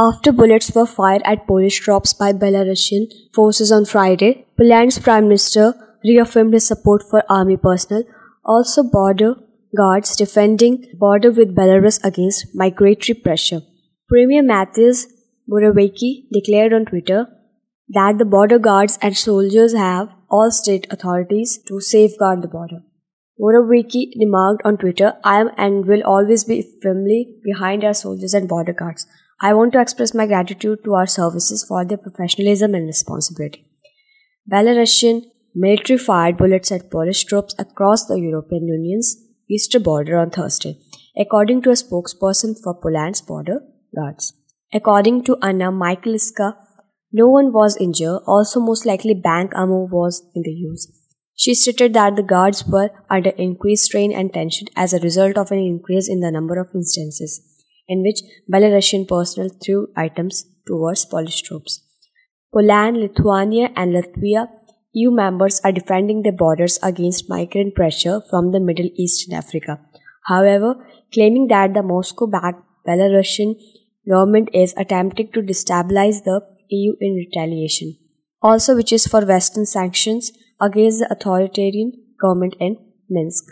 After bullets were fired at Polish troops by Belarusian forces on Friday, Poland's prime minister reaffirmed his support for army personnel, also border guards defending border with Belarus against migratory pressure. Premier Mateusz Morawiecki declared on Twitter that the border guards and soldiers have all state authorities to safeguard the border. Morawiecki remarked on Twitter, I am and will always be firmly behind our soldiers and border guards. I want to express my gratitude to our services for their professionalism and responsibility. Belarusian military fired bullets at Polish troops across the European Union's eastern border on Thursday, according to a spokesperson for Poland's border guards. According to Anna Michalska, no one was injured, also most likely bank ammo was in the use. She stated that the guards were under increased strain and tension as a result of an increase in the number of instances in which Belarusian personnel threw items towards Polish troops. Poland, Lithuania, and Latvia, EU members, are defending their borders against migrant pressure from the Middle East and Africa. However, claiming that the Moscow backed Belarusian government is attempting to destabilize the EU in retaliation, also which is for Western sanctions against the authoritarian government in Minsk.